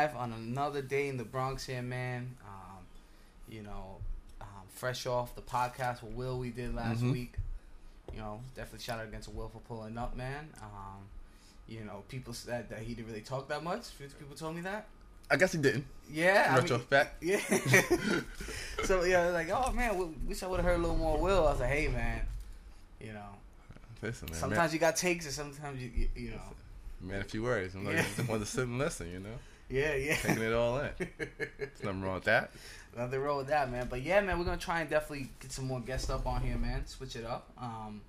live on another day in the Bronx here, man. Um, you know, um, fresh off the podcast with Will we did last Mhm. week. You know, definitely shout out against Will for pulling up, man. Um, you know, people said that he didn't really talk that much. People told me that. I guess he didn't. Yeah, I mean, yeah. so yeah, like, oh man, wish I would have heard a little more Will. I was like, hey man, you know, Listen, man. sometimes you got takes, and sometimes you, you, you know, man, man, a few words. I'm like, Yeah. just want to sit and listen. You know, yeah, yeah. taking it all in. There's nothing wrong with that. Nothing wrong with that, man. But yeah, man, we're gonna try and definitely get some more guest up on here, man. Switch it up, um,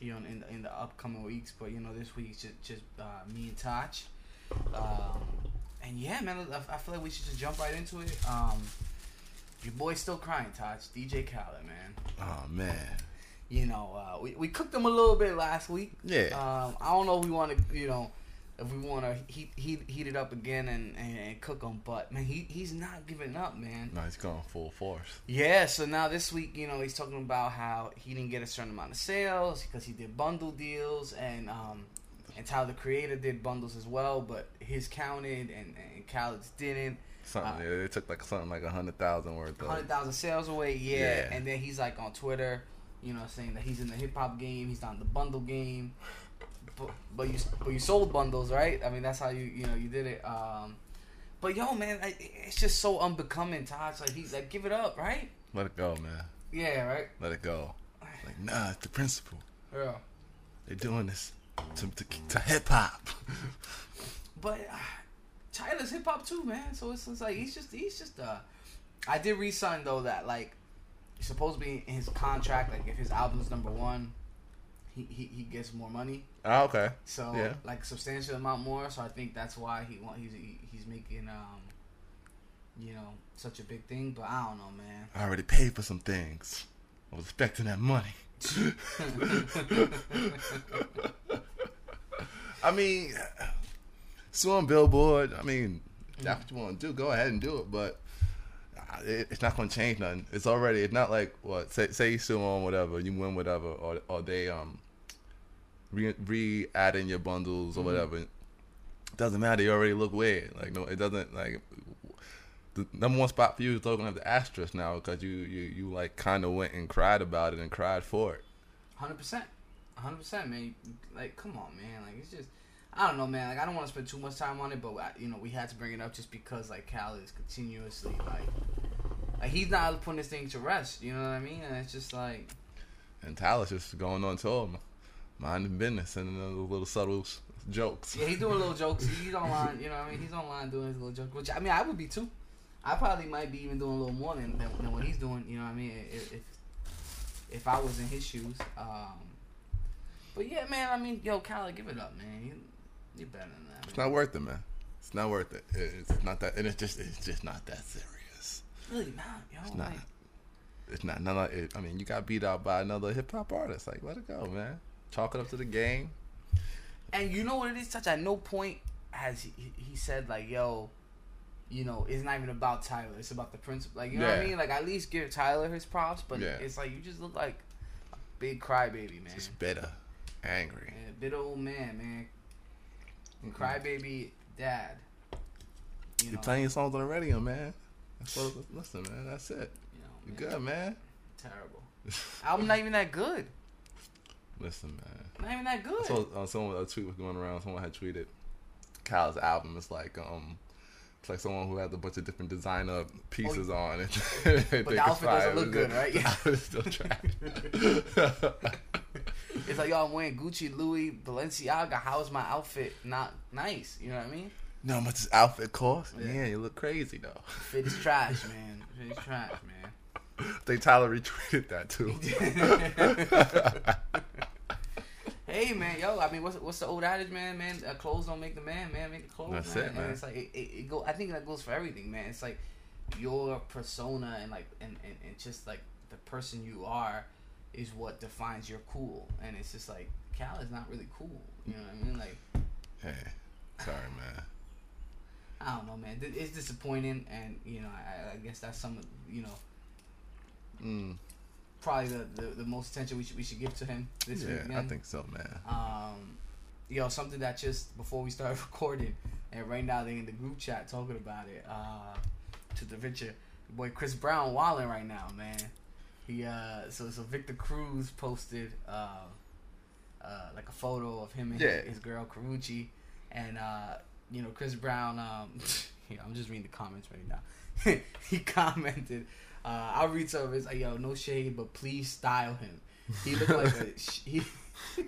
you know, in the, in the upcoming weeks. But you know, this week's just just uh, me and Taj. Um, and yeah, man, I, I feel like we should just jump right into it. Um, your boy's still crying, Taj. DJ Khaled, man. Oh man. You know, uh, we we cooked him a little bit last week. Yeah. Um, I don't know if we want to, you know, if we want to heat, heat heat it up again and, and, cook him, but man, he he's not giving up, man. no, he's going full force. Yeah, so now this week, you know, he's talking about how he didn't get a certain amount of sales because he did bundle deals, and um, and Tyler the Creator did bundles as well, but his counted and and Khaled's didn't. Something. Uh, it took like something like a hundred thousand worth of. Hundred thousand sales away, yeah. Yeah. And then he's like on Twitter, you know, saying that he's in the hip hop game, he's not in the bundle game. But, but you but you sold bundles, right? I mean, that's how you you know you did it. Um, but yo, man, I, it's just so unbecoming. Todd, like he's like, give it up, right? Let it go, man. Yeah, right. Let it go. Like, nah, it's the principle. Yeah. They're doing this to to, to hip hop. But uh, Tyler's hip hop too, man. So it's, it's like he's just he's just uh. I did read something though that like it's supposed to be in his contract. Like if his album's number one, he he, he gets more money. Oh, okay. So Yeah. like substantial amount more. So I think that's why he want he's he's making um you know such a big thing. But I don't know, man. I already paid for some things. I was expecting that money. I mean, it's on Billboard. I mean, that's what you want to do. Go ahead and do it, but uh, it, it's not going to change nothing. It's already. It's not like what say say you sue on whatever, you win whatever, or or they um re re add in your bundles or Mhm. whatever. It doesn't matter. You already look weird. Like no, it doesn't like. The number one spot for you is still gonna have the asterisk now because you, you you like kind of went and cried about it and cried for it. Hundred percent, hundred percent, man. Like, come on, man. Like, it's just, I don't know, man. Like, I don't want to spend too much time on it, but you know, we had to bring it up just because like Cal is continuously like, like he's not putting this thing to rest. You know what I mean? And it's just like, And Tyler's just going on tour, m- mind the business and those little subtle jokes. yeah, he's doing little jokes. He's online. You know what I mean? He's online doing his little jokes. Which I mean, I would be too. I probably might be even doing a little more than, than, than what he's doing. You know what I mean? If if, if I was in his shoes. Um, but yeah, man. I mean, yo, Cal, give it up, man. You you're better than that. It's not worth it, man. It's not worth it. It- It's not that, and it's just it's just not that serious. Really not, yo. It's not. Like, It's not. None of it. I mean, you got beat out by another hip hop artist. Like, let it go, man. Chalk it up to the game. and you know what it is, Touch? At no point has he, he- said like, yo, you know, it's not even about Tyler. It's about the principle. Like, you know what I mean? Like, at least give Tyler his props. But Yeah. it's like you just look like a big crybaby, man. Just bitter, angry. Yeah, bit old man, man. And crybaby dad. You You're know, playing your songs on the radio, man. That's what, listen, man. That's it. you know, You're good, man. Terrible. Album not even that good. Listen, man. Not even that good. So uh, someone a tweet was going around. Someone had tweeted Kyle's album It's like um, it's like someone who has a bunch of different designer pieces on it. but the outfit doesn't look good, right? Yeah. it's still trash. It's like, I'm wearing Gucci, Louis, Balenciaga. How is my outfit not nice? You know what I mean? no, much this outfit cost? Yeah. Man, you look crazy though. Fit is trash, man. Fit is trash, man. I think Tyler retweeted that too. hey, man, yo, I mean, what's what's the old adage, man? Man, uh, clothes don't make the man. Man, make the clothes. That's man. it, man. And it's like it, it, it go. I think that goes for everything, man. It's like your persona and like and, and, and just like the person you are is what defines your cool. And it's just like Cal is not really cool. You know what I mean? Like hey, sorry, man. I don't know, man. It's disappointing, and you know, I, I guess that's some, you know, Mm, probably the, the, the most attention we should we should give to him this yeah, week. I think so, man. Um, yo, something that just before we started recording, and right now they're in the group chat talking about it. Uh, to the picture, boy Chris Brown walling right now, man. He uh, so so Victor Cruz posted uh, uh, like a photo of him and Yeah. his, his girl Karrueche, and uh, you know Chris Brown. Um, yeah, I'm just reading the comments right now. he commented, uh, "I'll read some of his. Like, Yo, no shade, but please style him. He looked like a, he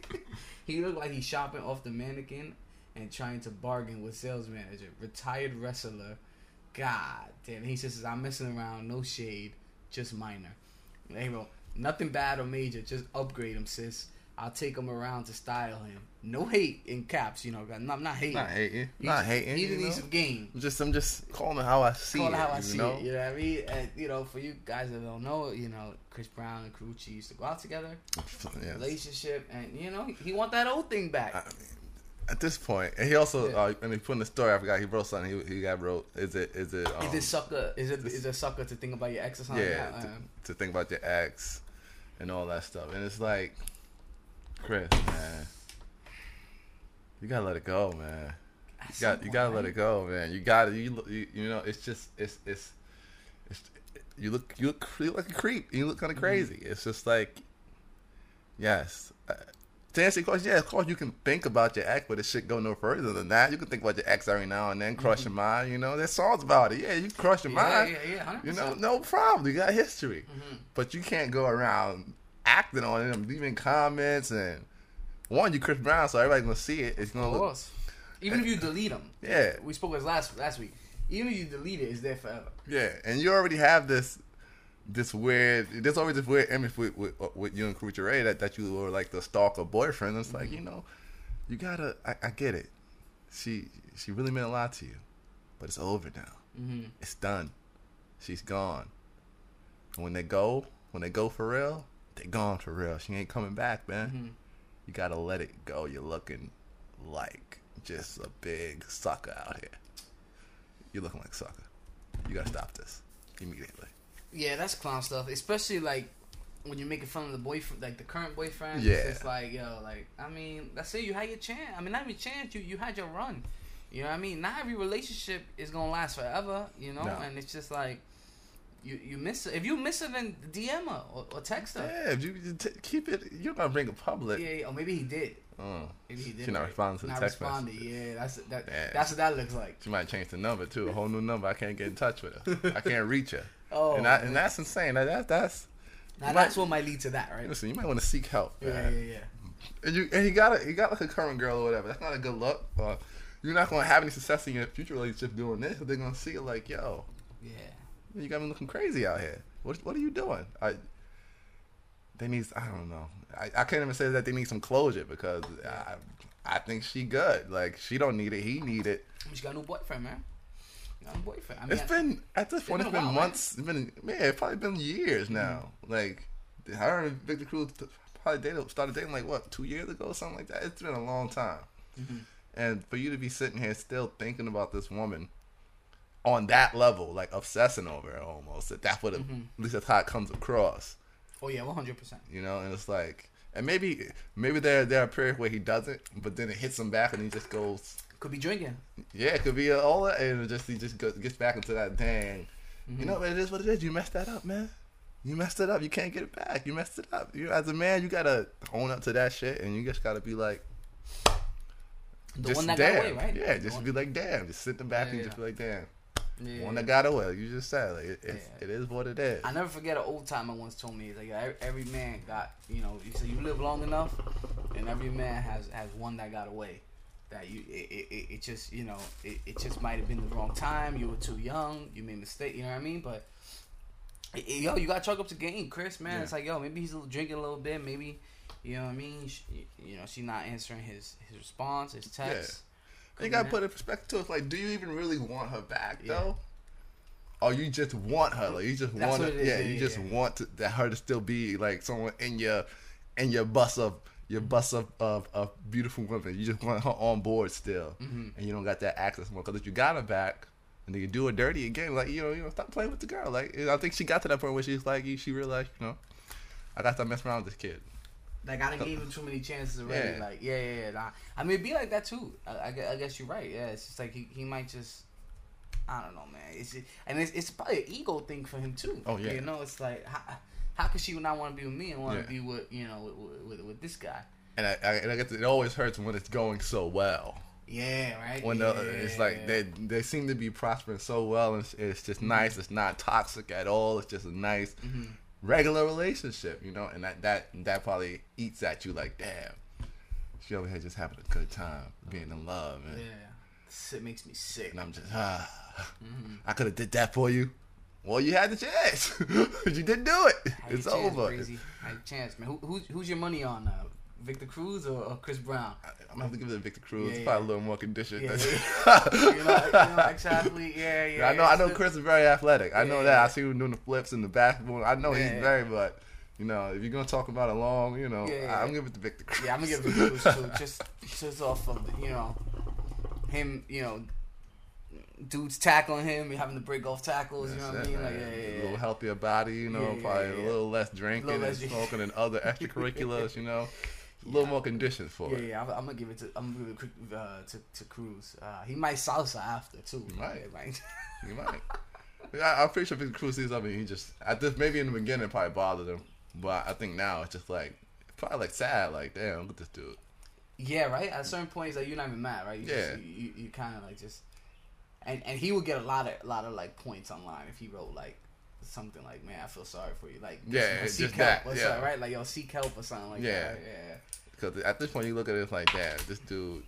he looked like he's shopping off the mannequin and trying to bargain with sales manager, retired wrestler. God damn, he says I'm messing around, no shade, just minor. Hey, bro, nothing bad or major, just upgrade him, sis. I'll take him around to style him. No hate in caps, you know. I'm not, I'm not hating. Not hating. He Not just- hating. He you needs some game. I'm just I'm just calling it how I see Call it. how I you see know? it. You know what I mean? And, you know, for you guys that don't know, you know, Chris Brown and Karrueche used to go out together, Yeah. relationship, and you know, he, want that old thing back. I mean, at this point, and he also Yeah. uh, and he put in the story. I forgot he wrote something. He, he got wrote. Is it is it um, is it sucker? Is it this- is it sucker to think about your ex or something? yeah like to. Um, to think about your ex and all that stuff. And it's like, Chris, man, you gotta let it go, man. You got you gotta let it go, man. You gotta you look- you, you know it's just it's it's it's you look you look, you look like a creep. You look kind Mm-hmm. of crazy. It's just like yes. Uh, to answer your question, yeah, of course you can think about your ex, but it should go no further than that. You can think about your ex every now and then, crush your mind. You know, there's songs about it. Yeah, you crush your Mm-hmm. Yeah, mind. yeah, yeah, 100%. You know, no problem. You got history, Mhm. but you can't go around acting on them, leaving comments and one. You Chris Brown, so everybody's gonna see it. It's gonna Of look course. Even if you delete them, Yeah. we spoke this last last week. Even if you delete it, it's there forever. Yeah, and you already have this this weird there's always this weird image with with, with you and Karrueche that, that you were like the stalker boyfriend. It's like, you know, you gotta I, I get it. She she really meant a lot to you. But it's over now. Mm-hmm. It's done. She's gone. And when they go, when they go for real, they gone for real. She ain't coming back, man. Mm-hmm. You gotta let it go. You're looking like just a big sucker out here. You're looking like a sucker. You gotta stop this immediately. Yeah, that's clown stuff. Especially like when you're making fun of the boyfriend, like the current boyfriend. Yeah. It's just like, yo, like I mean, that's it. You had your chance. I mean, not even chance. You you had your run. You know what I mean? Not every relationship is gonna last forever. You know, No. and it's just like. You, you miss it. If you miss it, then DM her or, or text her. Yeah, if you, t- keep it, you're gonna bring it public. Yeah, yeah, or maybe he did. Oh, Maybe he did. She not right? responding to the Not text responded. message. Yeah, that's that. Yeah. That's what that looks like. she might change the number too, a whole new number. I can't get in touch with her. I can't reach her. Oh, and, I, and that's insane. That, that that's now that's might- what might lead to that, right? listen. You might want to seek help. Yeah, man. yeah, yeah. And you and he got a, he got like a current girl or whatever. That's not a good look. Uh, you're not gonna have any success in your future relationship doing this. They're gonna see it like, yo, Yeah. You got me looking crazy out here. What what are you doing? I they need I don't know. I, I can't even say that they need some closure because I I think she good. Like she don't need it. He need it. She got a new boyfriend, man. Got a new boyfriend. I mean, It's been at this point. been It's been while, months. It's been man. It's probably been years now. Like her and Victor Cruz probably dated, started dating like what two years ago, or something like that. It's been a long time. Mhm. And for you to be sitting here still thinking about this woman on that level, like obsessing over it almost. That that's what it, Mhm. at least that's how it comes across. oh yeah, one hundred percent. You know, and it's like, and maybe maybe there there are periods where he doesn't, but then it hits him back, and he just goes, Could be drinking. yeah, it could be a, all that, and it just he just goes, gets back into that dang. Mhm. You know, it is what it is. You messed that up, man. You messed it up. You can't get it back. You messed it up. You as a man, you gotta own up to that shit, and you just gotta be like, the just one that damn. got away, right? Yeah, just be like, damn. Just sit them back Yeah, and yeah. just be like, damn. Yeah. One that got away. You just said, like it, it's, Yeah. it is what it is. I never forget an old timer once told me like every, every man got you know he said you live long enough and every man has has one that got away that you it, it, it- just you know it, it just might have been the wrong time you were too young you made a mistake you know what I mean but yo you got to chalk up to game Chris man Yeah. it's like yo maybe he's a little drinking a little bit maybe you know what I mean Sh you know she's not answering his his response his text You gotta put it in perspective too. It's like, do you even really want her back Yeah. though? Or you just want her? Like you just That's want her, yeah, yeah, you just yeah. want to, that her to still be like someone in your in your bus of your bus of, of, of beautiful women. You just want her on board still, Mhm. and you don't got that access more. Because if you got her back, and then you do her dirty again, like you know, you know, stop playing with the girl. Like I think she got to that point where she's like, she realized, you know, I got to mess around with this kid. Like I done gave him too many chances already. Yeah. Like yeah, yeah, yeah. Nah. I mean, it'd be like that too. I, I, I guess you're right. Yeah, it's just like he, he might just. I don't know, man. It's just, and it's it's probably an ego thing for him too. Oh, yeah. You know, it's like how, how could she not want to be with me and want to Yeah. be with you know with, with, with this guy? And I, I, and I guess it always hurts when it's going so well. Yeah, right. When yeah, the, it's like they they seem to be prospering so well, and it's, it's just nice. It's not toxic at all. It's just a nice Mhm. Regular relationship, you know. And that that that probably eats at you like, damn, she over here just having a good time, being in love, and, Yeah, it makes me sick. and I'm just ah, Mm-hmm. I could have did that for you. Well, you had the chance, but you didn't do it. Had It's chance, over. Breezy. Had your chance, man. Who, who's who's your money on? Uh, Victor Cruz or, or Chris Brown? I- I'm gonna have to give it to Victor Cruz. Yeah, It's yeah. probably a little more conditioned. Yeah, than- you know, you know exactly. Yeah, yeah. I know. I know. Chris is very athletic. I know Yeah, that. I see him doing the flips and the basketball. I know Yeah. he's very, but you know, if you're gonna talk about it long, you know, Yeah, yeah. I'm giving it to Victor Cruz. Yeah, I'm gonna give it to Victor Cruz too. Just just off of you know him, you know, dudes tackling him, having to break off tackles. you know what I mean? Like, man. yeah, A little healthier body, you know, Yeah, yeah, probably yeah, a little less drinking Little and less smoking and other extracurriculars, you know, a little more conditions for Yeah, it. yeah, I'm, I'm gonna give it to I'm gonna give it to, uh, to, to Cruz. Uh, he might salsa after too. He might. He might. You might. Yeah, I'm pretty sure Victor Cruz sees something. He just at this maybe in the beginning it probably bothered him, but I think now it's just like probably like sad. Like damn, look at this dude. Yeah, right. At certain points, like you're not even mad, right? You Yeah. Just, you, you kind of like just, and and he would get a lot of a lot of like points online if he wrote like something like, "Man, I feel sorry for you." Like, Yeah, seek just help that, or yeah. something, right? Like, yo, seek help or something like Yeah. that. Yeah. Because at this point you look at it like, damn, this dude,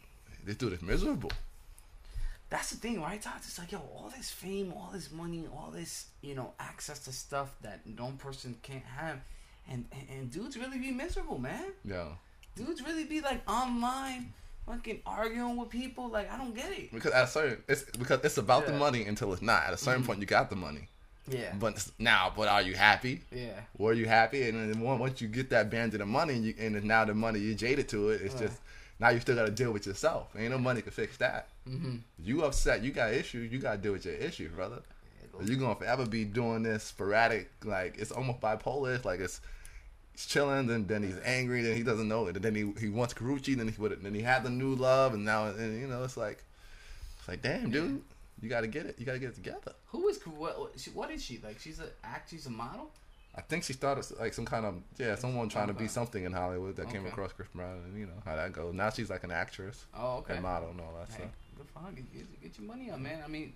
this dude is miserable. That's the thing, right, Todd? It's like, yo, all this fame, all this money, all this, you know, access to stuff that one person can't have, and and, and dudes really be miserable, man. Yeah. Dudes really be like online, fucking arguing with people. Like, I don't get it. Because at a certain, it's because it's about the money until it's not. At a certain Mhm. point, you got the money, Yeah. but now, but are you happy? Yeah. Were you happy? And then once you get that band of the money, and, you, and now the money you jaded to it, it's Right. just now you still got to deal with yourself. Ain't no money can fix that. Mm-hmm. You upset, you got issues, you got to deal with your issues, brother. You gonna forever be doing this sporadic, like it's almost bipolar. It's like it's he's chilling, then then he's angry, then he doesn't know it, then he he wants Karrueche, then he would then he had the new love, and now and, you know it's like it's like damn, dude, you got to get it, you got to get it together. Who is what? What, is she like? She's an act. She's a model. I think she started like some kind of yeah, someone trying to be something in Hollywood that came across Chris Brown, and you know how that goes. Now she's like an actress Oh, okay. and model and all that Hey, stuff. good for her. Get, get, get your money up, man. I mean,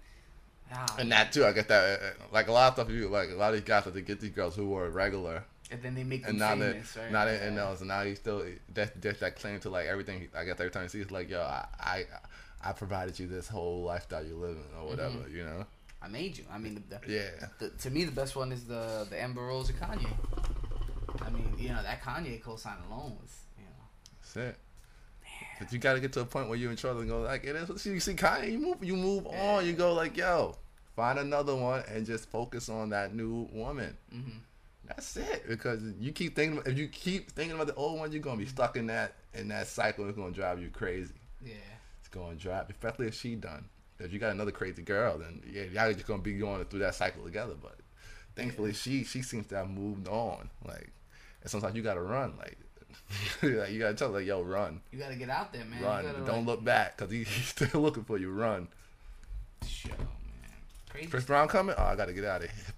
ah, And that too, I guess that uh, like a lot of stuff you like a lot of these guys have to get these girls who were regular and then they make them and now famous, that right? now that Yeah. and now so now he still that that that claim to like everything. I guess every time he sees like yo, I I, I provided you this whole lifestyle you're living or whatever, Mm-hmm. you know. I made you. I mean, the, the, Yeah, the, to me, the best one is the the Amber Rose and Kanye. I mean, you know, that Kanye co-sign alone was, you know, that's it. But you got to get to a point where you're in trouble and go like it is. You see, Kanye, you move, you move on. You go like, yo, find another one and just focus on that new woman. hmm That's it. Because you keep thinking, if you keep thinking about the old one, you're gonna be stuck in that in that cycle. It's gonna drive you crazy. yeah. Gonna drive, especially if she done. If you got another crazy girl, then yeah, y'all just gonna be going through that cycle together. But thankfully, she she seems to have moved on. Like, and sometimes you gotta run. Like, like you gotta tell her, like, yo, run, You gotta get out there, man. Run. gotta, Don't like, look back, cause he, he's still looking for you. Run. Shit, oh, man. Crazy. Chris Brown coming? Oh, I gotta get out of here.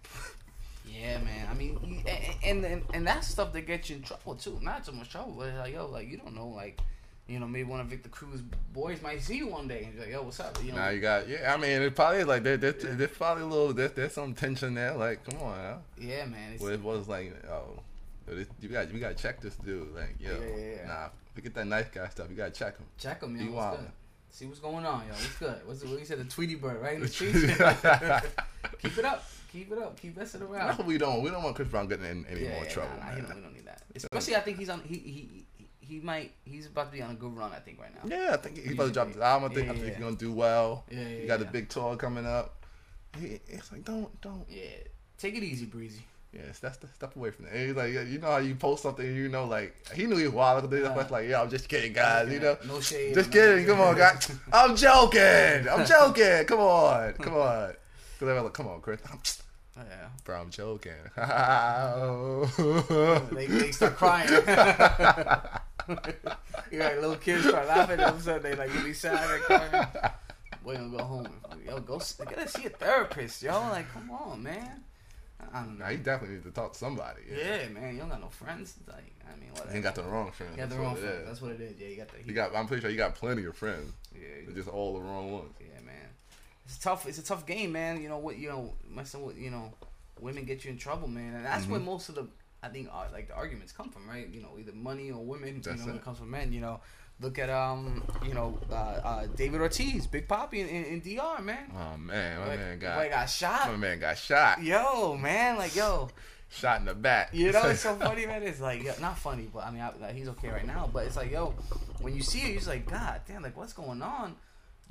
Yeah, man. I mean, you, and, and and that's stuff that gets you in trouble too. Not so much trouble, but like, yo, like you don't know, like, you know, maybe one of Victor Cruz boys might see you one day and be like, yo, what's up? You know, Now you got yeah. I mean, it probably is like there, there, there's probably a little there's, there's some tension there. Like, come on, huh? yeah, man. Well, it was like, oh, this, you got you got to check this dude. Like, yo, Yeah, yeah, yeah. nah, forget that nice guy stuff. You got to check him. check him, Be yo. What's good? See what's going on, yo. What's good? What's what you said? The Tweety Bird, right in the streets. Keep it up. Keep it up. Keep messing around. No, we don't. We don't want Chris Brown getting in any Yeah, more trouble. nah, nah, man. he don't, we don't need that. Especially, I think he's on. He he he, he might. He's about to be on a good run. I think right now. Yeah, I think he's about to drop his album. I think, I Yeah, think he's gonna do well. Yeah, yeah. He got yeah. a big tour coming up. He, it's like don't don't. Yeah. Take it easy, Breezy. Yes, that's the step away from that. And he's like, yeah, you know how you post something, you know, like he knew he was wild. But Uh, that's like, yeah, I'm just kidding, guys. You know, no shade. just no- kidding. Come on, guys. I'm joking. I'm joking. Come on, come on. Cause they were like, come on, Chris. I'm, Yeah. Bro, I'm joking. they, they start crying. you got little kids start laughing. All of a sudden, they like really sad and crying. Boy, gonna go home. Yo, go. I gotta see a therapist, yo. Like, come on, man. I don't know. Nah, he definitely need to talk to somebody. Yeah, man. You don't got no friends. Like, I mean, what? He ain't got the wrong friends. You got the That's wrong what friends. That's what it is. Yeah, you got the. You got. I'm pretty sure you got plenty of friends. Yeah, They're just all the wrong ones. yeah, man. It's tough. It's a tough game, man. You know what? You know, messing with you know, women get you in trouble, man, and that's where Mhm. most of the I think uh, like the arguments come from, right? You know, either money or women. That's you know, when it. it comes from men, you know. Look at um, you know, uh, uh, David Ortiz, Big Papi in, in, in DR, man. Oh man, my man got. got shot. My man got shot. Yo, man, like yo, Shot in the back. you know, it's so funny, man. It's like yo, not funny, but I mean, I, like, he's okay right now. But it's like yo, when you see it, you're just like, God damn, like what's going on?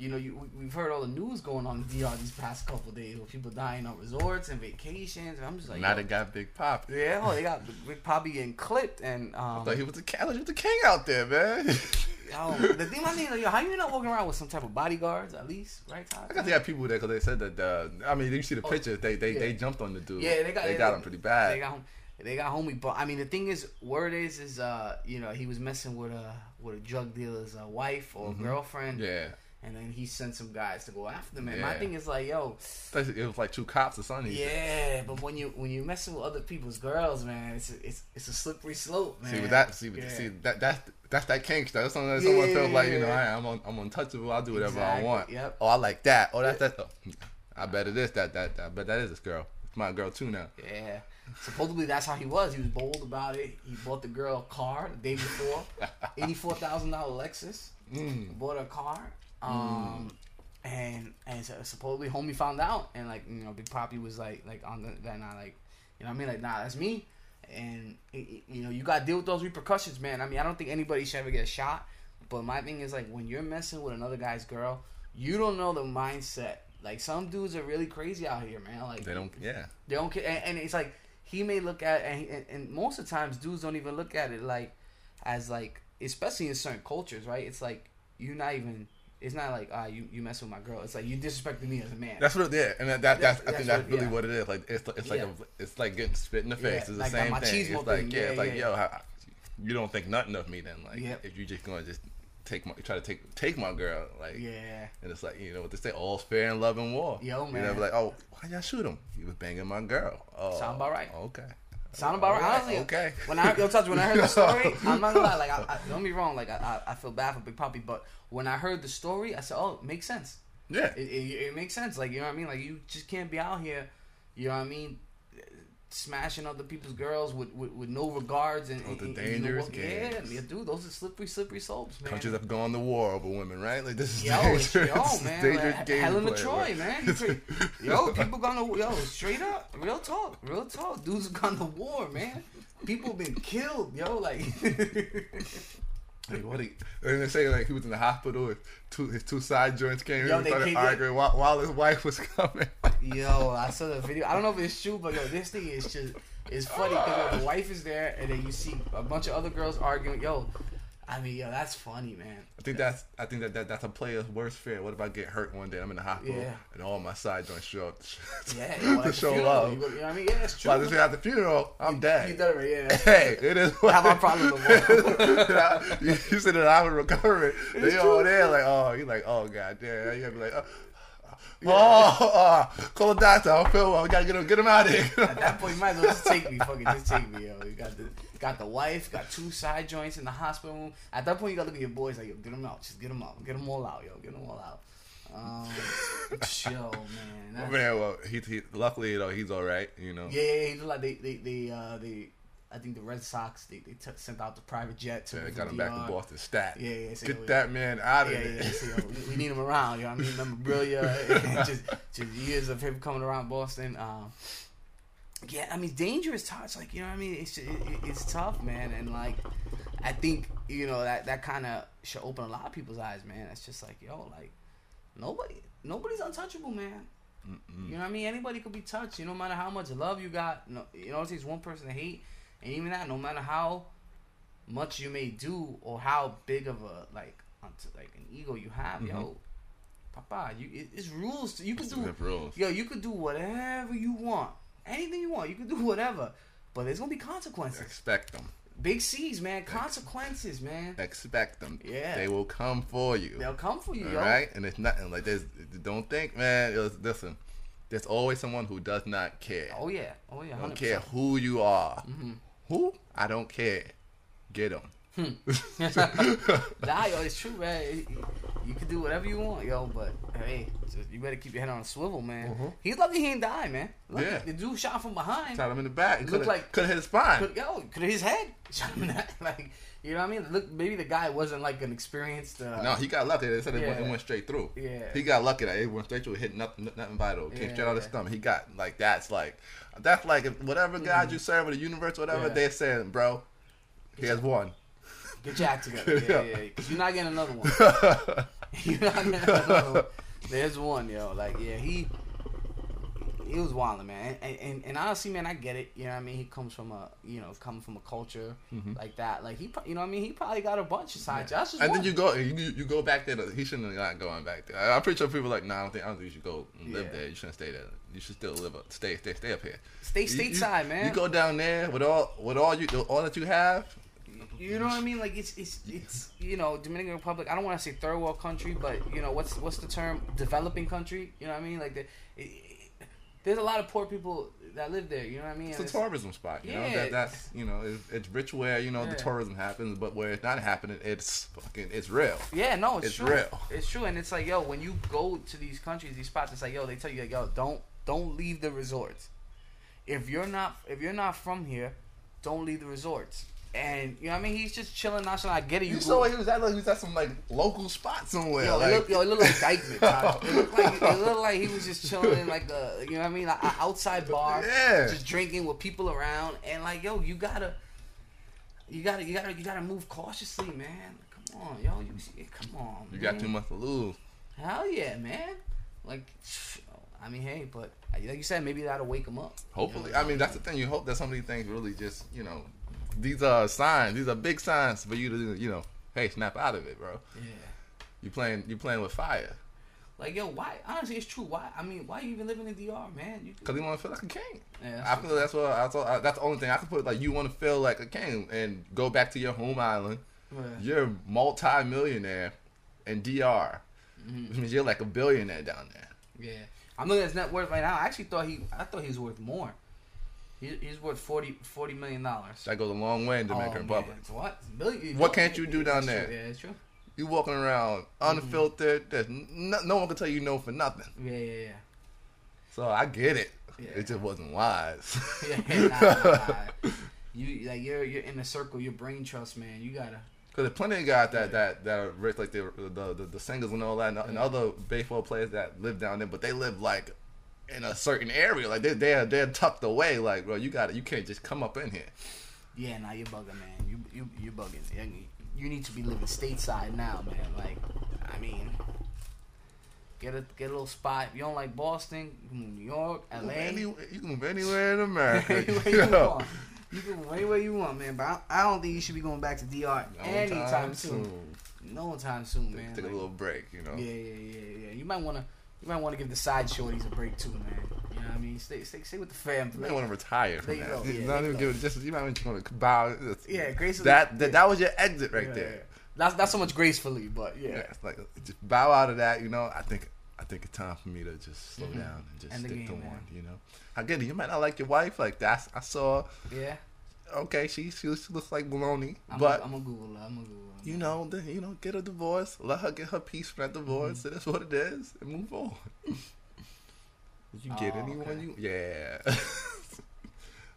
You know, you we- we've heard all the news going on in DR these past couple of days with people dying on resorts and vacations, and I'm just like, now they got Big Pop. yeah, oh, they got Big Papi getting clipped, and I um, thought he was the king. He was the king out there, man. yo, the thing I mean, like, yo, how you not walking around with some type of bodyguards at least, right? Todd? I got they had people there because they said that. Uh, I mean, you see the Oh, pictures. They they, yeah. they jumped on the dude. Yeah, they got- they they- got they- him pretty bad. They got home. They got homie, but I mean the thing is, word is is uh you know he was messing with a with a drug dealer's uh, wife or Mhm. girlfriend, yeah, and then he sent some guys to go after them. And my thing is like, yo, it was like two cops or something. yeah, but when you when you messing with other people's girls, man, it's a, it's it's a slippery slope, man. See with that, see, Yeah. see that that's that's that stuff. That's something that Yeah, someone yeah, feels like you know yeah. I, I'm un, I'm untouchable. I'll do whatever Exactly, I want. yep. Oh, I like that. Oh, that's that. Oh, I bet it is that that. that I bet that is this girl. It's my girl too now. Yeah. Supposedly that's how he was. He was bold about it. He bought the girl a car the day before, eighty four thousand dollar Lexus. Mm. bought a car. Um, and and so supposedly homie found out, and like you know, Big Papi was like like on the that not like you know what I mean like nah that's me, and you know you got to deal with those repercussions, man. I mean I don't think anybody should ever get shot, but my thing is like when you're messing with another guy's girl, you don't know the mindset. Like some dudes are really crazy out here, man. Like They don't. Yeah. they don't care, and, and it's like he may look at and, and and most of the times dudes don't even look at it like as like especially in certain cultures, right? It's like you're not even. It's not like ah you you messing with my girl. It's like you disrespecting me as a man. That's what it is, and that, that that's, I think that's really yeah. what it is. Like it's it's like Yeah. a it's like getting spit in the Yeah, face. It's the like same thing. It's like yeah, Yeah, it's like yeah. yo, how, you don't think nothing of me then. Like Yep. if you just gonna just take my try to take take my girl, like yeah, and it's like you know what they say, all's fair in love and war. Yo, man, You know, like oh, why y'all shoot him? He was banging my girl. Oh, Sound about right. Okay. Sound about right. Honestly, Okay. When I yo, touch when I heard the story, I'm not gonna lie. Like I, I, don't be wrong. Like I, I I feel bad for Big Papi, but when I heard the story, I said, oh, it makes sense. Yeah. It, it, it makes sense. Like you know what I mean. Like you just can't be out here. You know what I mean. Smashing other people's girls with, with, with no regards and, Those are and- and you know dangerous games. yeah, dude, those are slippery, slippery slopes, man. Countries have gone to war over women, right? Like this is Yo, dangerous. yo, man, dangerous like, game Helen of Troy, man. Yo, people gone to yo, straight up, real talk, real talk. Dudes have gone to war, man. People been killed, yo. Like, Like what he and they say like he was in the hospital with two his two side joints came Yo, in and they started arguing while, while his wife was coming. yo, I saw the video. I don't know if it's true, but yo, this thing is just it's funny because the wife is there, and then you see a bunch of other girls arguing. Yo, I mean, yo, that's funny, man. I think that's I think that, that that's a player's worst fear. What if I get hurt one day? I'm in the hospital Yeah. and all my side joints show up Yeah, to show funeral, love. You, you know what I mean? Yeah, it's true. By the time at the funeral, I'm You dead. You done it. Yeah. Hey, it is. What Have our problem no you, you said that I was recovering. It's They all true. there like, oh, you like, oh god damn. You gotta be like, oh, oh, oh, call the doctor. I don't feel well. We gotta get him, get him out of here. At that point, you might as well just take me. Fucking just take me, yo. You got the got the wife, got two side joints in the hospital room. At that point, you gotta look at your boys like, yo, get them out. Just get them out. Get them all out, yo. Get them all out. Um, yo, man. That, Man, well, he, he luckily you know he's all right. You know. Yeah, yeah, he looked like they, they, they, uh, they. I think the Red Sox they, they t- sent out the private jet to Yeah, the got him back to Boston stat. Yeah, yeah. So, Get yo, that man out of Yeah, there. yeah. So, yo, we, we need him around. You know what I mean? Memorabilia, and just, just years of him coming around Boston. Um, yeah, I mean, dangerous touch. Like you know what I mean? It's it, it- it's tough, man. And like, I think you know that that kind of should open a lot of people's eyes, man. It's just like yo, like nobody, nobody's untouchable, man. Mm-mm. You know what I mean? Anybody could be touched. You know, no matter how much love you got, no, you know, it takes one person to hate, and even that, no matter how much you may do or how big of a like, like an ego you have, yo, mm-hmm. Papa, you it, it's rules. To, you could do, rules. yo, you could do whatever you want anything you want. You can do whatever, but there's gonna be consequences. Expect them. Big C's, man. Consequences, man. Expect them. Yeah. They will come for you. They'll come for you, All yo. right, and it's nothing like this. Don't think, man. was- Listen, there's always someone who does not care. Oh yeah. Oh yeah. I don't care who you are. Mm-hmm. Who? I don't care. Get them. Nah, yo, it's true, man. You can do whatever you want, yo, but hey, just- you better keep your head on a swivel, man. Mhm. He's lucky he didn't die, man. Lucky. Yeah. The dude shot from behind. Shot him in the back. It looked like- could have hit his spine. Could, yo, could his head shot him in that? Like, you know what I mean? Look, maybe the guy wasn't like an experienced. Uh, no, he got lucky. They said it, went, it went straight through. Yeah. He got lucky that it went straight through. Hit nothing, nothing vital. Came Yeah, straight out of his stomach. He got like that's like that's like if whatever God you serve or the universe, whatever Yeah. they're saying, bro. He has one. Get your act together. Yeah, Yeah. yeah, yeah. Because you're not getting another one. you're not getting another one. There's one, yo. Like, yeah, he he was wilding, man. And, and and honestly, man, I get it. You know what I mean? He comes from a you know coming from a culture mm-hmm. like that. Like he, you know what I mean? He probably got a bunch of side jobs. And one. then you go, you, you go back there. He shouldn't have not going back there. I'm pretty sure people are like, nah, I don't think, I don't think you should go live Yeah. there. You shouldn't stay there. You should still live up, stay, stay, stay up here. Stay stateside, man. You go down there with all, with all you, all that you have. You know what I mean? Like it's it's it's you know Dominican Republic. I don't want to say third world country, but you know what's what's the term? Developing country. You know what I mean? Like the, it, it- there's a lot of poor people that live there. You know what I mean? It's And a tourism spot. You know Yeah. that that's you know it's, it's rich where you know Yeah. the tourism happens, but where it's not happening, it's fucking it's real. Yeah, no, it's, It's true. real. It's true, and it's like, yo, when you go to these countries, these spots, it's like, yo, they tell you, like, yo, don't don't leave the resorts. If you're not if you're not from here, don't leave the resorts. And you know what I mean? He's just chilling, not I get it. You, You saw he was at like he was at some like local spot somewhere. Yo, like, it looked, yo, it looked like Dyckman. It looked like it looked like he was just chilling in like a, you know what I mean, like an outside bar, Yeah. just drinking with people around, and like, yo, you gotta, you gotta, you gotta, you gotta move cautiously, man. Come on, yo, you, see- come on, you got man. too much to lose. Hell yeah, man. Like, I mean, hey, but like you said, maybe that'll wake him up. Hopefully, You know? I mean that's the thing. You hope that some of these things really just you know, these are signs. These are big signs for you to you know, hey, snap out of it, bro. yeah. You playing you playing with fire Like, yo, why? Honestly, it's true. Why? I mean, why are you even living in DR, man? You because you want to feel like a king. yeah, I feel that's what I thought. That's the only thing I could put. Like you want to feel like a king and go back to your home island. yeah. You're a multi-millionaire in DR, mm-hmm. which means you're like a billionaire down there. Yeah, I'm looking at his net worth right now. I actually thought he, I thought he was worth more. He, he's worth 40, 40 million dollars. That goes a long way in Dominican oh, Republic. What? Million, What can't you do down It's true. there? Yeah, it's true. You walking around mm-hmm. unfiltered. There's no, no one can tell you no for nothing. Yeah, yeah, yeah. So I get it. Yeah. It just wasn't wise. yeah. yeah nah, nah, nah. You like you're you're in the circle. Your brain trust, man. You gotta. Because there's plenty of guys that, that, that are rich, like the, the, the, the singers and all that, and, and other baseball players that live down there, but they live like in a certain area. Like they, they're, they're tucked away. Like, bro, you got to You can't just come up in here. Yeah, nah, you're bugging, man. You you you bugging. You- need to be living stateside now, man. Like, I mean, get a get a little spot. If you don't like Boston, you can move New York, LA. any, you can move anywhere in America. anywhere you Yo. want. You can move anywhere you want, man. But I, I don't think you should be going back to DR No anytime time soon. No time soon, man. take a Like, little break, you know. yeah, yeah, yeah, yeah. You might wanna you might wanna give the side shorties a break too, man. You know what I mean? Stay stay, stay with the fam. You might want to retire from that. go, yeah, not even give it just. You might want to bow. Yeah, gracefully. That, that that was your exit right Yeah, there. That's not so much gracefully, but yeah. Yeah, like just bow out of that. You know, I think I think it's time for me to just slow Mhm. down and just End stick to man. one. You know, I get it. You might not like your wife. Like that's I saw. Yeah. Okay, she she, she looks like baloney, I'm but a, I'm gonna Google her. I'm Google you know, then you know, get a divorce. Let her get her peace from that divorce. Mm-hmm. Is what it is, and move on. Did you get Oh, anyone okay. you? Yeah.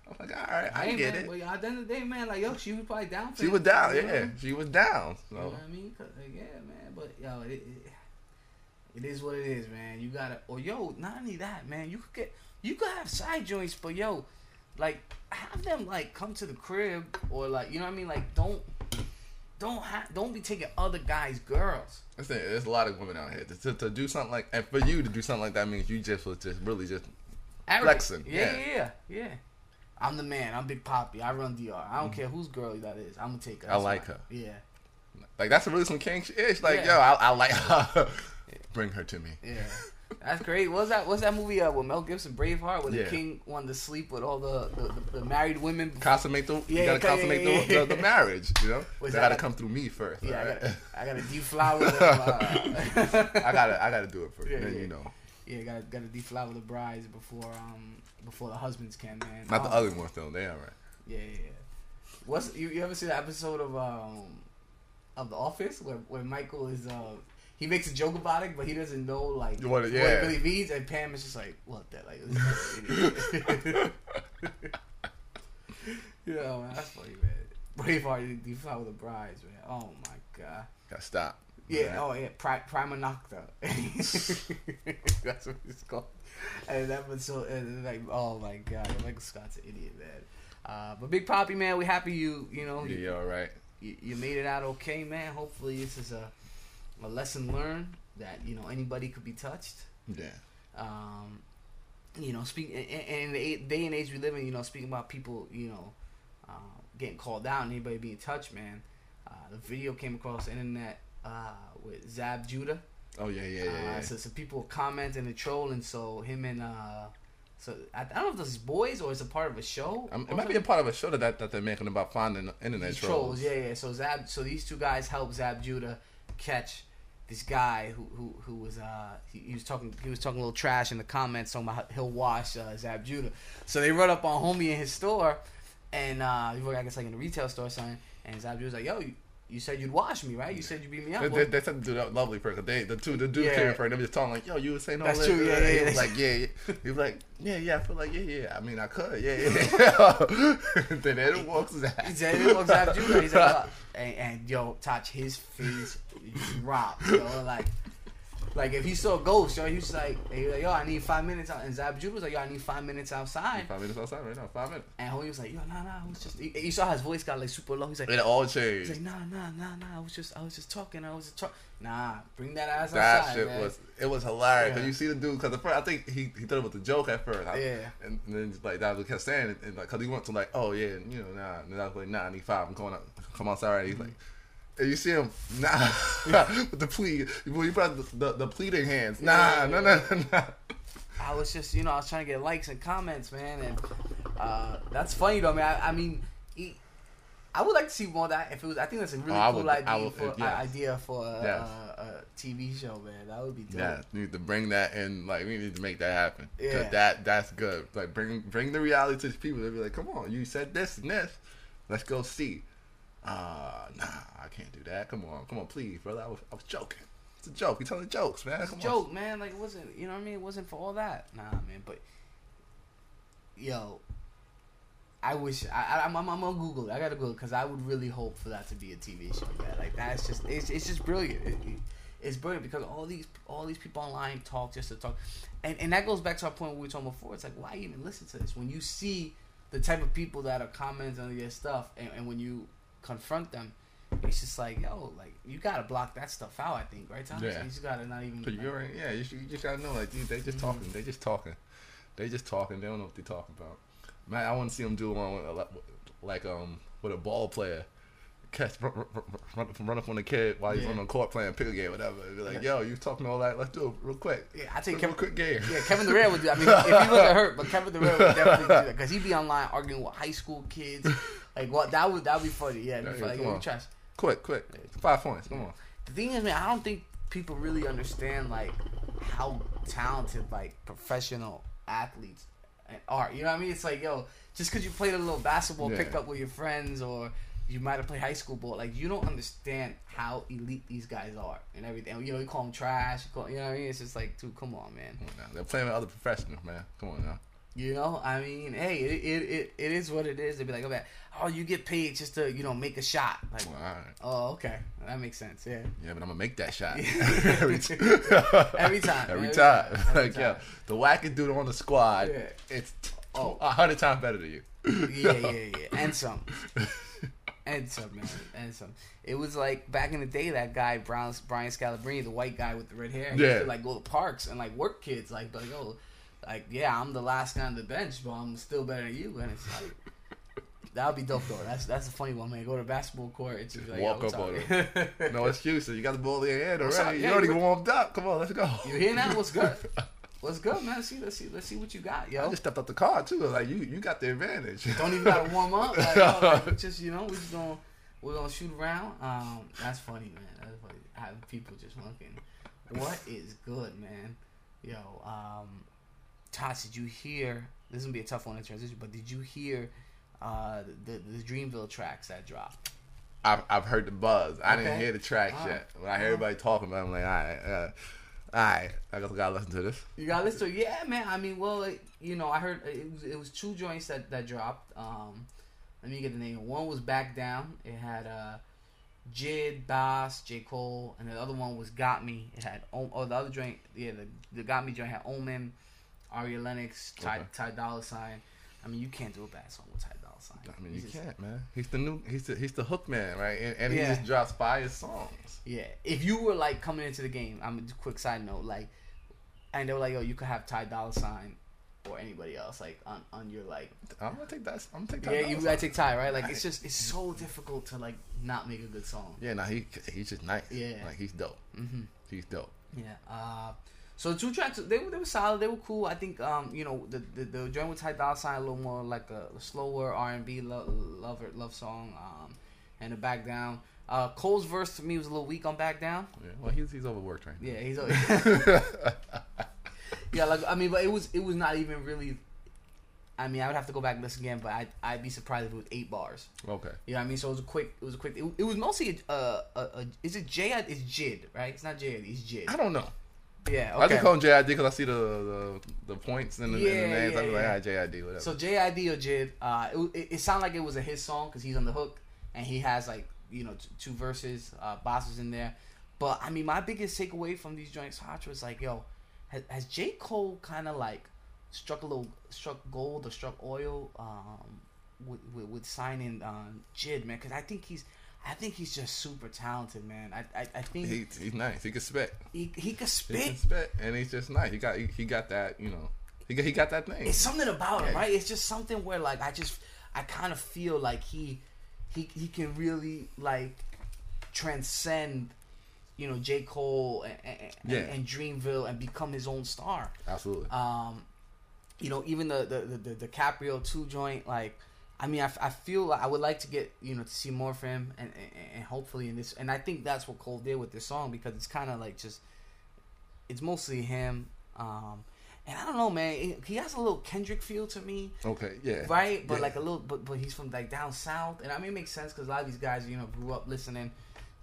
I'm like, all right, I Hey, get man, it. Well, at the end of the day, man, like yo, she was probably down. For She was down, you know? yeah. She was down. You know what I mean? 'Cause, like, yeah, man. But yo, it, it, it is what it is, man. You gotta. Or yo, not only that, man. You could get. You could have side joints, but yo, like have them like come to the crib or like you know what I mean. Like don't. Don't ha- don't be taking other guys' girls. That's it. There's a lot of women out here to, to, to do something like, and for you to do something like that means you just was just really just. Flexing, Yeah, yeah. yeah, yeah. I'm the man. I'm Big Papi. I run DR. I don't care whose girl that is. I'm gonna take her. Mm-hmm. I like her. Yeah, like that's really some king shit. It's like, Yeah. yo, I, I like her. Bring her to me. yeah. That's great. What's that? What's that movie? Uh, with Mel Gibson, Braveheart, where Yeah. the king wanted to sleep with all the the, the, the married women. Consummate the you Yeah, gotta yeah, consummate yeah, the, yeah. the, the marriage. You know, they gotta come through me first. Yeah, I gotta, I gotta deflower them. Uh, I gotta I gotta do it first. Yeah, then yeah. you know, yeah, gotta gotta deflower the brides before um before the husbands can, man. not the Oh, other ones though. They all right. Yeah, yeah. yeah. What's you, you ever see the episode of um of The Office where where Michael is uh he makes a joke about it, but he doesn't know like What it- what yeah. it really means, and Pam is just like, "What that like?" idiot." yeah, man, that's funny, man. Braveheart, deflower the brides, man. Oh my god. Gotta stop. Yeah, oh yeah, Pri- Prima Nocta. That's what it's called. And that was so, and like, oh my god, Michael Scott's an idiot, man. Uh, but Big Papi, man, we happy you, you know, Yeah, you, you all right. you, you made it out okay, man. Hopefully, this is a a lesson learned that you know anybody could be touched. Yeah. Um, you know, speak and in the day and age we live in, you know, speaking about people, you know, uh, getting called out and anybody being touched, man. Uh, the video came across the internet uh, with Zab Judah. Oh yeah, yeah, Uh, yeah. yeah. so some people commenting and trolling. So him and uh, so I, I don't know if this is boys or it's a part of a show. Um, it might be a part of a show that that they're making about finding internet trolls. trolls. Yeah, yeah. So Zab, so these two guys helped Zab Judah catch this guy who who who was uh he, he was talking he was talking a little trash in the comments talking about he'll wash uh, Zab Judah. So they run up on homie in his store, and uh he worked I guess like in a retail store or something. And Zab Judah's like, "Yo, you said you'd wash me, right? You said you'd beat me up." They, Well, they, they said do that lovely person. They the two the dude Yeah. came for it. They were just talking like, "Yo, you were saying all That's that." true, yeah, yeah, He yeah. was like, "Yeah." yeah. He was like, "Yeah, yeah." I feel like, "Yeah, yeah." I mean, I could, yeah, yeah. then it walks. He said it was Zab He's like, uh, and, and yo, touch his face dropped, yo. Like, like if he saw a ghost, yo, he was like, he was like, yo, I need five minutes out. And Zab Judah was like, yo, I need five minutes outside. Five minutes outside right now. Five minutes. And homie was like, yo, nah, nah, I was just. He, you saw his voice got like super low. He's like, It all changed. he's like, nah, nah, nah, nah. I was just, I was just talking. I was just talking. Nah, bring that ass That outside, shit man. was it was hilarious. Cause you see the dude because the first I think he, he thought it was a joke at first. I- Yeah. And, then like that was kept saying it and like because he went to like oh yeah you know nah and then I was like nah I need five I'm going out, come outside already. He's like and you see him nah with the plea. you brought the, the, the pleading hands nah no no no nah. I was just, you know, I was trying to get likes and comments, man, and uh, that's funny though, man. I, I mean, he, I would like to see more of that. If it was, I think that's a really Oh, cool would- idea would- for yes. Uh, idea for uh, uh, a, Yes. a, a TV show, man. That would be dope. Yeah, we need to bring that in. Like we need to make that happen. Yeah. that that's good. Like bring bring the reality to the people. They'll be like, come on, you said this and this. Let's go see. Uh nah, I can't do that. Come on, come on, please, brother. I was, I was joking. It's a joke. You're telling jokes, man. It's a Come joke, man. Like it wasn't, you know what I mean? It wasn't for all that. Nah, man. But yo, I wish I, I I'm, I'm, I'm gonna Google. I gotta Google because I would really hope for that to be a TV show. Man. Like that's just it's, it's just brilliant. It- it- it's brilliant because all these all these people online talk just to talk, and and that goes back to our point we were talking before. It's like why even listen to this when you see the type of people that are commenting on your stuff, and, and when you confront them. It's just like, yo, like you gotta block that stuff out. I think, right, Tom? Yeah. You just gotta not even. But you're right. Yeah, you, should, you just gotta know, like, dude, they just talking. They just talking. They just talking. They don't know what they're talking about. Man, I want to see them do one with, a- like um with a ball player. Catch, run, run, run, up on the kid while he's Yeah. on the court playing pick a game, whatever. Be like, yo, you talking all that? Let's do it real quick. Yeah, I think Real Kevin, quick game. Yeah, Kevin Durant would do. I mean, if he wasn't hurt, but Kevin Durant would definitely do that because he'd be online arguing with high school kids. Like what? That would that would be funny. Yeah, be Yeah, funny. Like, come on. trash. Quick, quick. Five points. Come on. The thing is, man, I don't think people really understand like how talented like professional athletes are. You know what I mean? It's like, yo, just because you played a little basketball Yeah. pickup with your friends or you might have played high school ball, like you don't understand how elite these guys are and everything. You know, you call them trash. You, call, you know what I mean? It's just like, dude, come on, man. Come on now. They're playing with other professionals, man. Come on now. You know, I mean, hey, it it, it, it is what it is. They'd be like, oh, man, oh, you get paid just to you know make a shot. Like, Well, right. oh, okay, that makes sense. Yeah, Yeah, but I'm gonna make that shot every, t- Every time, Every every time. time, every like, yeah, the wackest dude on the squad, Yeah. it's Oh. a hundred times better than you. yeah, yeah, yeah, and some, and some, man, and some. It was like back in the day, that guy Brown, Brian Scalabrine, the white guy with the red hair, he Yeah. used to like go to parks and like work kids, like, like, oh, like, yeah, I'm the last guy on the bench, but I'm still better than you, and it's like. That would be dope though. That's that's a funny one, man. Go to the basketball court and just like, Walk up on up? No excuses. You got the ball in your hand already. up? You Yeah, already you- warmed up. Come on, let's go. you hear that? What's good? What's good, man? Let's see, let's see, let's see what you got, I yo. just stepped out the car too. Like you, you got the advantage. Don't even gotta warm up. Like, yo, like, just you know, we just gonna we're gonna shoot around. Um, that's funny, man. That's funny. Having people just looking. What is good, man? Yo, um, Tosh, did you hear? This is gonna be a tough one to transition, but did you hear uh the the Dreamville tracks that dropped? I've, I've heard the buzz. I didn't hear the tracks Alright. yet. When I hear everybody talking about, it, I'm like, all right, uh, all right, I guess I gotta listen to this. You got to listen to it. Yeah, man. I mean, well, it, you know, I heard it was it was two joints that that dropped. Um, let me get the name. One was Back Down. It had uh, Jid, Bas, J Cole, and the other one was Got Me. It had O- oh the other joint, yeah, the the Got Me joint had Omen, Ari Lennox, Ty, Okay. Ty Dolla Sign. I mean, you can't do a bad song with Ty Dolla Sign. I mean, He's you just- can't, man. He's the new, he's the, he's the hook man, right? And, and he Yeah. just drops fire songs. Yeah, if you were like coming into the game, I'm a quick side note, like, and they were like, "Yo, you could have Ty Dolla Sign or anybody else, like on on your like I'm gonna take that. I'm gonna take. Yeah, you gotta take Ty, right? Like it's just it's so difficult to like not make a good song. Yeah, no, he he's just nice. Yeah. like he's dope. mm-hmm. He's dope. Yeah. Uh, so the two tracks they were they were solid. They were cool. I think um you know the the, the joint with Ty Dolla Sign a little more like a, slower R and B love love love song. Um, and the back down. Uh, Cole's verse to me was a little weak on back down. Yeah, well, he's he's overworked right now. Yeah, he's yeah like I mean, but it was it was not even really. I mean, I would have to go back and listen again, but I I'd be surprised if it was eight bars. okay. You know what I mean? So it was a quick. It was a quick. It, it was mostly a, a, a, a. Is it J? It's Jid, right? It's not J. It's Jid. I don't know. Yeah. I Okay. just call him JID because I see the, the the points in the, in the names. yeah, I'm yeah. like, ah, JID, whatever. so JID or Jid. Uh, it, it, it sounded like it was a his song because he's on the hook and he has like you know t- two verses. Uh, Bas is in there, but I mean my biggest takeaway from these joints, Hotch, was like, yo, has, has J Cole kind of like struck a little struck gold or struck oil um with with, with signing um Jid man? Because I think he's. I think he's just super talented, man. I I, I think he, he's nice. He can spit. he, he could He can spit, and he's just nice. He got he, he got that. You know, he got, he got that thing. It's something about him, right? It's just something where like I just I kind of feel like he he he can really like transcend you know J Cole and, and, Yeah. and Dreamville and become his own star. Absolutely. Um, you know, even the the the, the DiCaprio two joint, like, I mean, I, I feel like I would like to get you know to see more from him, and, and and hopefully in this, and I think that's what Cole did with this song because it's kind of like just, it's mostly him. Um, and I don't know, man, he has a little Kendrick feel to me, okay. Yeah. right? But Yeah. like a little, but but he's from like down south, and I mean, it makes sense because a lot of these guys, you know, grew up listening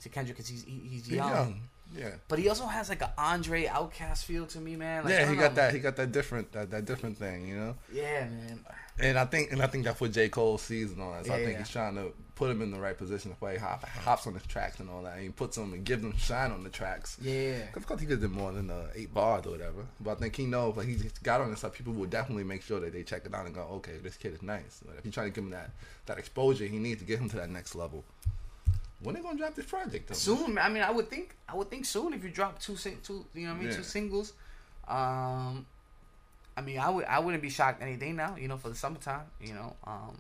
to Kendrick because he's he, he's young. young. Yeah. But he also has like an Andre OutKast feel to me, man. Like, yeah, he got know. that. He got that different that, that different thing, you know. Yeah, man. And I think and I think that's what J Cole sees and all that. So I think yeah. he's trying to put him in the right position to play hop hops on the tracks and all that. And he puts him and gives them shine on the tracks. Yeah. Of course, he could do more than uh, eight bars or whatever. But I think he knows, like, he got on this stuff. People will definitely make sure that they check it out and go, okay, this kid is nice. But if you're trying to give him that, that exposure, he needs to get him to that next level. When they gonna drop this project though? Soon, I mean, I would think, I would think soon if you drop two, sing, two, you know, what I mean, Yeah. two singles. Um, I mean, I would, I wouldn't be shocked any day now, you know, for the summertime, you know. Um,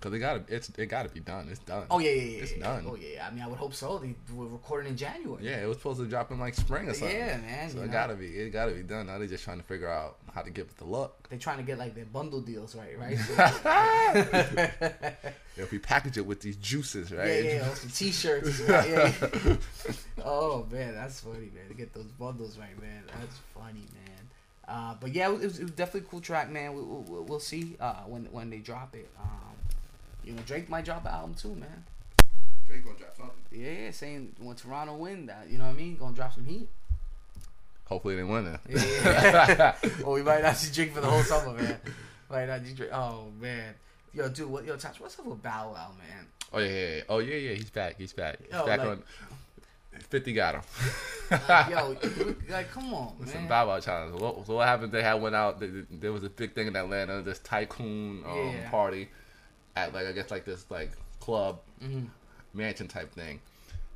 Cause it gotta, it's it gotta be done. It's done. oh yeah, yeah, yeah, It's yeah. done. Oh yeah, I mean, I would hope so. They were recording in January. Yeah, it was supposed to drop in like spring or something. Yeah, man, So it know. gotta be, it gotta be done. Now they're just trying to figure out how to get it the look. They're trying to get like their bundle deals right, right? If we package it with these juices, right? Yeah, yeah, some t-shirts. right? Yeah, yeah. oh man, that's funny, man. To get those bundles right, man. That's funny, man. Uh, but yeah, it was, it was definitely a cool track, man. We, we, we'll see uh, when when they drop it. Um, you know, Drake might drop an album too, man. Drake gonna drop something. Yeah, saying when Toronto win that, you know what I mean? Gonna drop some heat. Hopefully they win it. Yeah. or we might not see Drake for the whole summer, man. Might not see Drake. Oh man, yo, dude, what, yo, Touch, what's up with Bow Wow, man? Oh yeah, yeah, yeah. oh yeah, yeah. He's back. He's back. He's Yo, back like- on. Fifty got him. Like, yo, like, come on, Listen, man. Bow Wow challenge. So what, so what happened? They had went out. th- th- There was a big thing in Atlanta. This tycoon um, Yeah. party at like I guess like this like club Mhm. mansion type thing,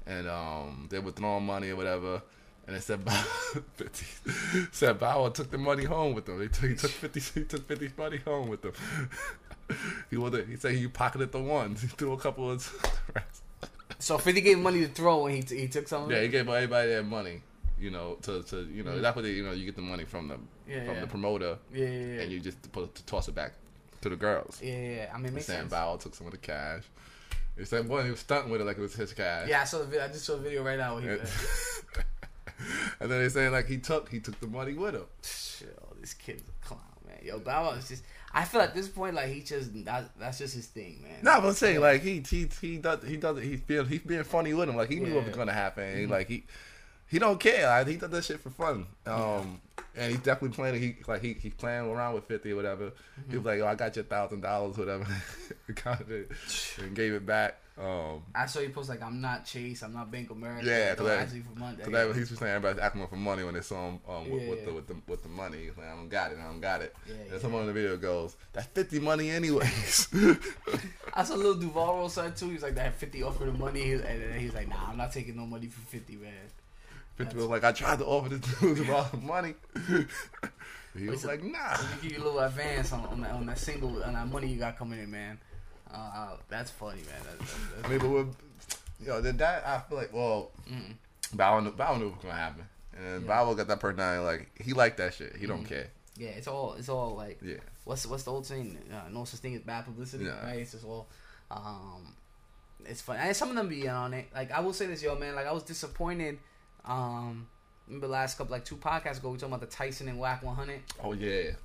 and um they were throwing money or whatever. And it said Bow, 50, said Bow took the money home with them. He took, he took fifty. He took 50's money home with them. he wanted. He said he pocketed the ones. He threw a couple of. So Fifty gave money to throw when he t- he took some. Of yeah, he gave everybody their money. You know, to to you know Mhm. that's what they, you know you get the money from the Yeah, from yeah. the promoter yeah, yeah, yeah. and you just put to toss it back to the girls. yeah. I mean, it makes Sam sense. Bow Wow took some of the cash. He said, "Boy, he was stunting with it like it was his cash." Yeah, I saw the video. I just saw the video right now. Where he, And, and then they saying like he took he took the money with him. Shit, oh, this kid's a clown, man. Yo, Bow Wow is just. I feel at this point like he just that, that's just his thing, man. No, but I'm saying like he he he does he does he's being he's being funny with him. Like he knew what was gonna happen. Mhm. like he he don't care. Like, he does that shit for fun. Um, and he's definitely playing. He like he he's playing around with fifty or whatever. Mm-hmm. He was like, "Oh, I got your thousand dollars, whatever," Counted it and gave it back. Um, I saw you post like I'm not Chase, I'm not Bank of America. Yeah, 'cause that- actually for money. so that he was saying everybody's asking for money when they saw him um, with, Yeah, with yeah. the with the with the money. He's like, I don't got it. I don't got it. Yeah, and yeah. someone in the video goes, "That's fifty money anyways." I saw little Duval roll side too. He's like that 50 offered him money, and then he's like, Nah, I'm not taking no money for 50, man. Fifty was like, "I tried to offer this dude about money." he was like, "Nah." Let me give you a little advance on, on that on that single on that money you got coming in, man. Uh, uh, that's funny, man. That, that, I mean, but with, you know, that, that I feel like, well, mm. Bow knew, Bow knew what was gonna happen, and Yeah. Bow got that personality. Like he liked that shit. He don't Mhm. care. yeah, it's all it's all like Yeah, what's what's the old saying? Uh, no such thing as bad publicity, Yeah. right? It's just all. Um, it's fun, and some of them be on it. Like I will say this, yo, man. Like I was disappointed. Um, remember last couple, like two podcasts ago, we talking about the Tyson and Wack 100. Oh yeah. It-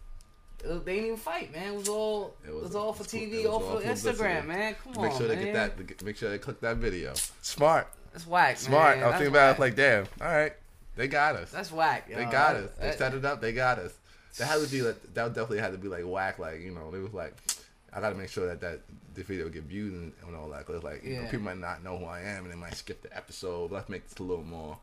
They didn't even fight, man. It was all It it was- was, all for was. TV, was all all for. Instagram, man. Come on, Make sure they man. get that. Make sure they click that video. Smart, That's whack, smart. man. I was thinking about it. Was like, damn. All right, they got us. That's whack. They yo. got That- us. They that- set it up. They got us. That had to be like. That definitely had to be like whack. Like you know, it was like. I got to make sure that that the video get viewed and, and all that. Cause like you know, Yeah. people might not know who I am and they might skip the episode. Let's make this a little more.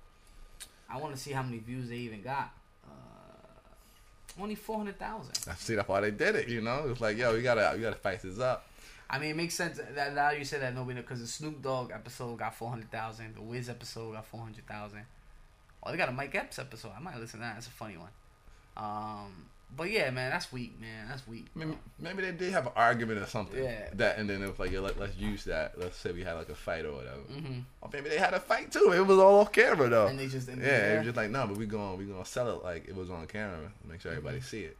I want to see how many views they even got. Uh, only four hundred thousand. I see that's why they did it. You know, it's like yo, we gotta we gotta fight this up. I mean, it makes sense that now you said that nobody because the Snoop Dogg episode got four hundred thousand, the Wiz episode got four hundred thousand. Oh, they got a Mike Epps episode. I might listen to that. That's a funny one. Um, but yeah, man, that's weak, man. That's weak. Maybe, maybe they did have an argument or something. Yeah. That and then it was like, yeah, let, let's use that. Let's say we had like a fight or whatever. hmm Or maybe they had a fight too. It was all off camera though. And they just yeah, it was just like no, but we going we gonna sell it like it was on camera. Make sure everybody Mm-hmm. see it.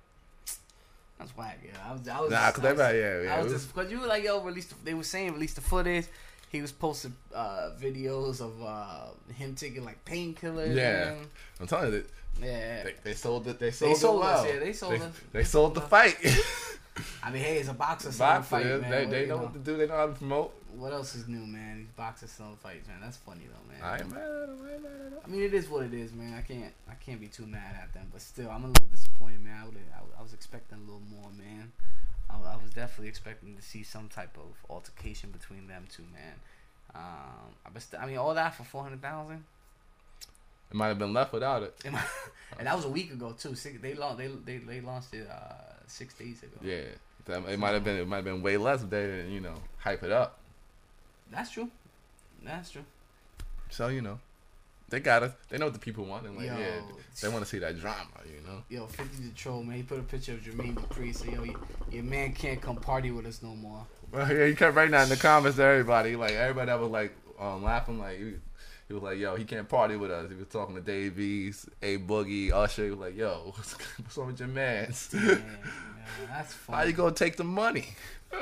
That's whack. Yeah, I was. I was. Nah, just- cause I was- everybody, yeah, yeah. I was was- just because you were like, yo, release. The, they were saying release the footage. He was posting uh, videos of uh, him taking like painkillers. Yeah. I'm telling you, yeah. they, they sold it. They sold, sold it us, yeah, they sold they, us. They sold the fight. I mean, hey, it's a boxer selling fight, man. they, What, they you know what to do. They know how to promote. what else is new, man? These boxers selling fights, man. That's funny though, man. I ain't mad at them. I ain't mad at them. I mean, it is what it is, man. I can't, I can't be too mad at them, but still, I'm a little disappointed, man. I I, I was expecting a little more, man. I, I was definitely expecting to see some type of altercation between them two, man. Um, but st- I mean, all that for four hundred thousand, It might have been left without it. and that was a week ago too. Six, they launched, they, they, they launched it uh, six days ago. Yeah, that, it might have been. It might have been way less if they didn't, you know, hype it up. That's true. That's true. So you know, they got us. They know what the people want, and like, Yo. yeah, they want to see that drama. You know. Yo, 50 the troll, man. He put a picture of Jermaine Dupri. So, yo, your, your man can't come party with us no more. Well, yeah, he kept writing that in the comments to everybody. Like everybody that was like um, laughing, like he, he was like, "Yo, he can't party with us." He was talking to Dave East, A Boogie, Usher. He was like, "Yo, what's, what's wrong with your man's? Man, man, that's funny. How you gonna take the money?"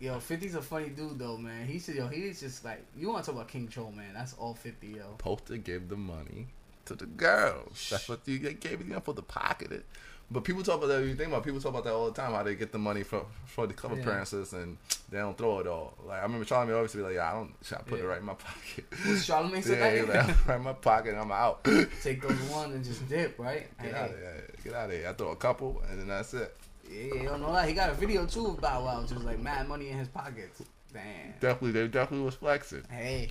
Yo, 50's a funny dude, though, man. He said, yo, he's just like, you want to talk about King Troll, man. That's all 50, yo. To give the money to the girls. That's what you they gave it. You supposed to pocket it. But people talk about that. You think about people talk about that all the time. How they get the money for for the cover Yeah. appearances and they don't throw it all. Like I remember Charlie always be like, "Yeah, I don't. I put it right in my pocket?" Charlamagne said yeah, that? like, right in my pocket. and I'm out. Take those one and just dip, right? Hey, out of here. Get out of here. I throw a couple and then that's it. Yeah, you don't know that. He got a video, too, of Bow Wow, just like mad money in his pockets. Damn. Definitely, they definitely was flexing. Hey,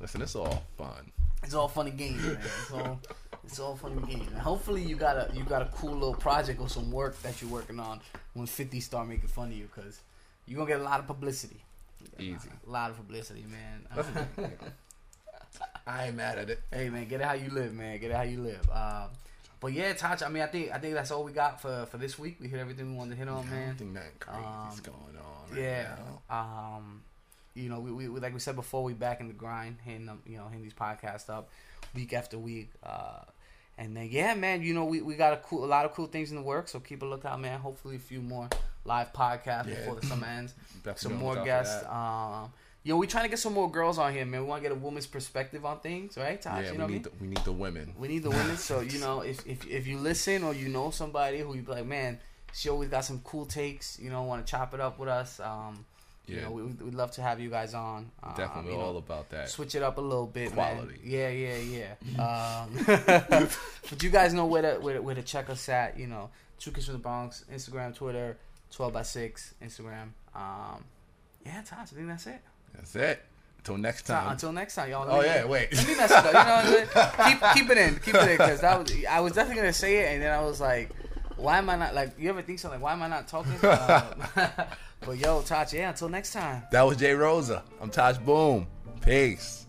Listen, it's all fun. it's all funny games, man. It's all, it's all funny games. And hopefully, you got a you got a cool little project or some work that you're working on when 50 start making fun of you, cause you're gonna get a lot of publicity. Easy. A lot of publicity, man. That's the thing. I ain't mad at it. hey, man, get it how you live, man. Get it how you live. Uh, but yeah, Taj. I mean, I think I think that's all we got for for this week. We hit everything we wanted to hit on, man. think nothing crazy's Um, going on. Right Yeah. now. Um, you know, we, we we- like we said before, we back in the grind, hitting them, you know, hitting these podcasts up week after week. Uh, and then yeah, man, you know, we, we got a cool a lot of cool things in the works. So keep a lookout, man. Hopefully, a few more live podcasts Yeah. before the summer ends. Some more guests. Um, you know, we trying to get some more girls on here, man. We want to get a woman's perspective on things, right, Taj? Yeah, you know we what I mean? need the, we need the women. We need the women. so you know, if, if if you listen or you know somebody who you be like, man, she always got some cool takes. You know, want to chop it up with us. Um, you Yeah. know, we, we'd love to have you guys on. Um, Definitely you know, all about that. switch it up a little bit, Quality. man. Yeah, yeah, yeah. um, but you guys know where to where, to- where to check us at. You know, Two Kids from the Bronx, Instagram, Twitter, twelve by six, Instagram. Um, yeah, Taj, I think that's it. That's it. Until next time. until next time, y'all. oh me- yeah, wait. let me mess it up. You know what I'm saying? Keep keep it in, keep it in, because that was I was definitely gonna say it, and then I was like, why am I not like? You ever think something? Like, why am I not talking? Uh, but yo, Taj, yeah. Until next time. that was Jay Rosa. I'm Tosh Boom. Peace.